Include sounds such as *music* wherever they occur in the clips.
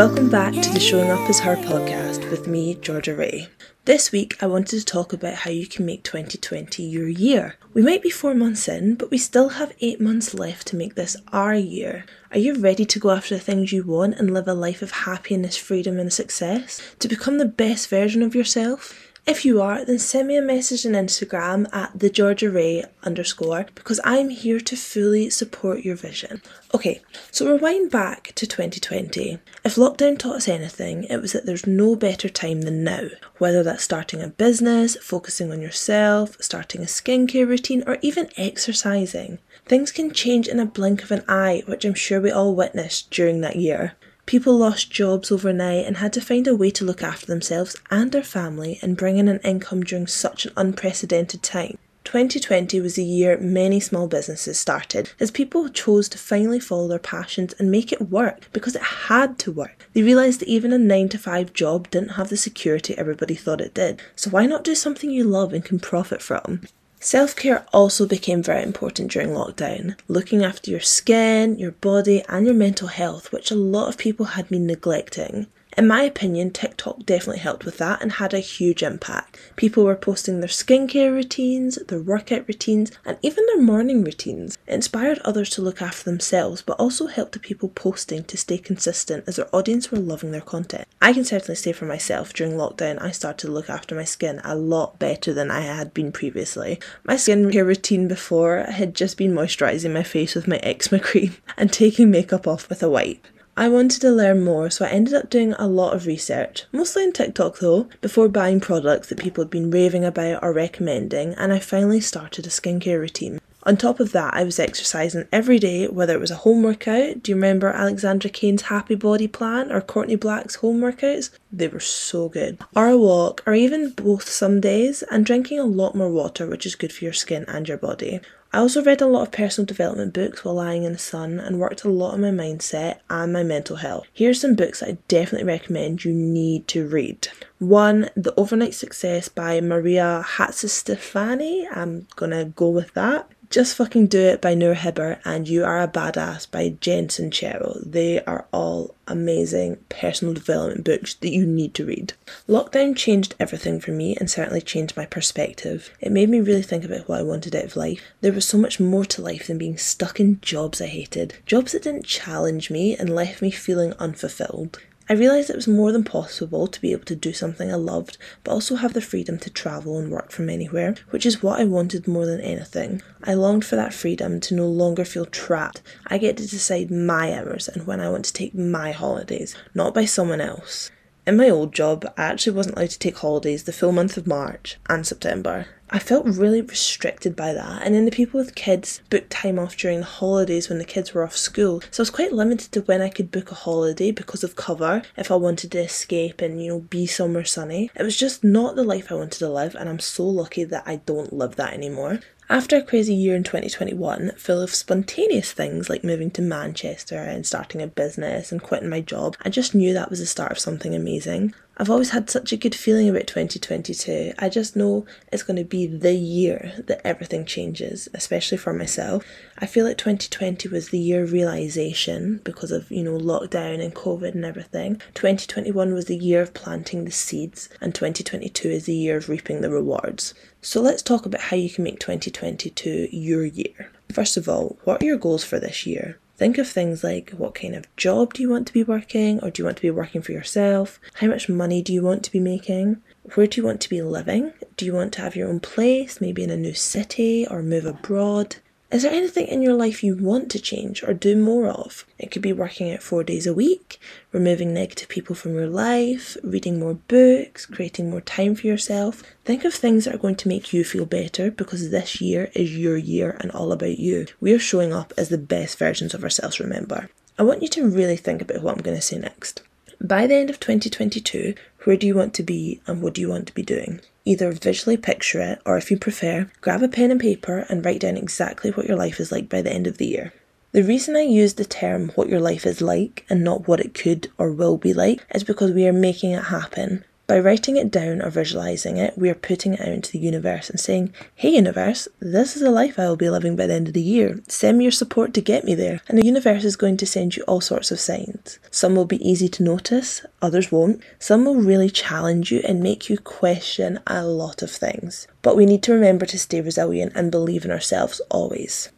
Welcome back to the Showing Up as Her podcast with me, Georgia Ray. This week, I wanted to talk about how you can make 2020 your year. We might be four months in, but we still have eight months left to make this our year. Are you ready to go after the things you want and live a life of happiness, freedom, and success? To become the best version of yourself? If you are, then send me a message on Instagram at the Georgia Ray underscore because I'm here to fully support your vision. Okay, so rewind back to 2020. If lockdown taught us anything, it was that there's no better time than now. Whether that's starting a business, focusing on yourself, starting a skincare routine, or even exercising. Things can change in a blink of an eye, which I'm sure we all witnessed during that year. People lost jobs overnight and had to find a way to look after themselves and their family and bring in an income during such an unprecedented time. 2020 was the year many small businesses started as people chose to finally follow their passions and make it work because it had to work. They realised that even a 9 to 5 job didn't have the security everybody thought it did. So why not do something you love and can profit from? Self care also became very important during lockdown, looking after your skin, your body, and your mental health, which a lot of people had been neglecting. In my opinion, TikTok definitely helped with that and had a huge impact. People were posting their skincare routines, their workout routines, and even their morning routines. It inspired others to look after themselves, but also helped the people posting to stay consistent as their audience were loving their content. I can certainly say for myself, during lockdown, I started to look after my skin a lot better than I had been previously. My skincare routine before had just been moisturising my face with my eczema *laughs* cream and taking makeup off with a wipe. I wanted to learn more, so I ended up doing a lot of research, mostly on TikTok though, before buying products that people had been raving about or recommending, and I finally started a skincare routine. On top of that, I was exercising every day, whether it was a home workout. Do you remember Alexandra Cane's Happy Body Plan or Courtney Black's home workouts? They were so good. Or a walk, or even both some days, and drinking a lot more water, which is good for your skin and your body. I also read a lot of personal development books while lying in the sun and worked a lot on my mindset and my mental health. Here are some books I definitely recommend you need to read. One, The Overnight Success by Maria Hatzistefanny. I'm gonna go with that. Just Fucking Do It by Noor Hibbert and You Are a Badass by Jen Sincero. They are all amazing personal development books that you need to read. Lockdown changed everything for me and certainly changed my perspective. It made me really think about what I wanted out of life. There was so much more to life than being stuck in jobs I hated, jobs that didn't challenge me and left me feeling unfulfilled. I realised it was more than possible to be able to do something I loved, but also have the freedom to travel and work from anywhere, which is what I wanted more than anything. I longed for that freedom to no longer feel trapped. I get to decide my hours and when I want to take my holidays, not by someone else. In my old job, I actually wasn't allowed to take holidays the full month of March and September. I felt really restricted by that. And then the people with kids booked time off during the holidays when the kids were off school. So I was quite limited to when I could book a holiday because of cover if I wanted to escape and, you know, be somewhere sunny. It was just not the life I wanted to live, and I'm so lucky that I don't live that anymore. After a crazy year in 2021, full of spontaneous things like moving to Manchester and starting a business and quitting my job, I just knew that was the start of something amazing. I've always had such a good feeling about 2022. I just know it's going to be the year that everything changes, especially for myself. I feel like 2020 was the year of realization because of, you know, lockdown and COVID and everything. 2021 was the year of planting the seeds, and 2022 is the year of reaping the rewards. So let's talk about how you can make 2022 your year. First of all, what are your goals for this year? Think of things like what kind of job do you want to be working, or do you want to be working for yourself? How much money do you want to be making? Where do you want to be living? Do you want to have your own place, maybe in a new city, or move abroad? Is there anything in your life you want to change or do more of? It could be working out four days a week, removing negative people from your life, reading more books, creating more time for yourself. Think of things that are going to make you feel better because this year is your year and all about you. We are showing up as the best versions of ourselves, remember. I want you to really think about what I'm going to say next. By the end of 2022, where do you want to be and what do you want to be doing? Either visually picture it, or if you prefer, grab a pen and paper and write down exactly what your life is like by the end of the year. The reason I use the term what your life is like and not what it could or will be like is because we are making it happen. By writing it down or visualizing it, we are putting it out into the universe and saying, Hey, universe, this is a life I will be living by the end of the year. Send me your support to get me there. And the universe is going to send you all sorts of signs. Some will be easy to notice, others won't. Some will really challenge you and make you question a lot of things. But we need to remember to stay resilient and believe in ourselves always.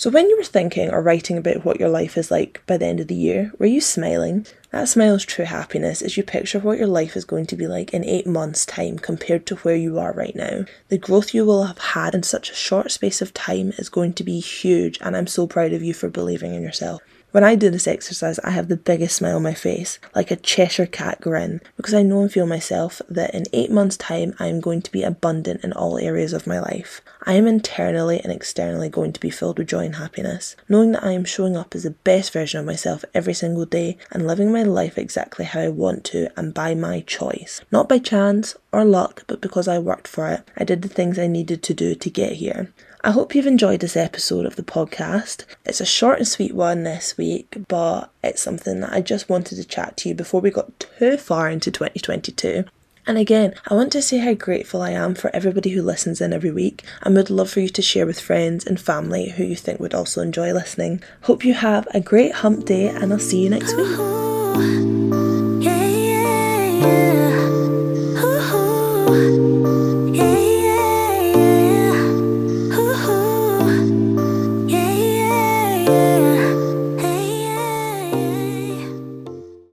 So, when you were thinking or writing about what your life is like by the end of the year, were you smiling? That smile is true happiness as you picture what your life is going to be like in eight months' time compared to where you are right now. The growth you will have had in such a short space of time is going to be huge, and I'm so proud of you for believing in yourself. When I do this exercise, I have the biggest smile on my face, like a Cheshire cat grin, because I know and feel myself that in eight months' time I am going to be abundant in all areas of my life. I am internally and externally going to be filled with joy and happiness, knowing that I am showing up as the best version of myself every single day and living my life exactly how I want to and by my choice. Not by chance or luck, but because I worked for it. I did the things I needed to do to get here. I hope you've enjoyed this episode of the podcast. It's a short and sweet one this week, but it's something that I just wanted to chat to you before we got too far into 2022. And again, I want to say how grateful I am for everybody who listens in every week and would love for you to share with friends and family who you think would also enjoy listening. Hope you have a great hump day and I'll see you next week.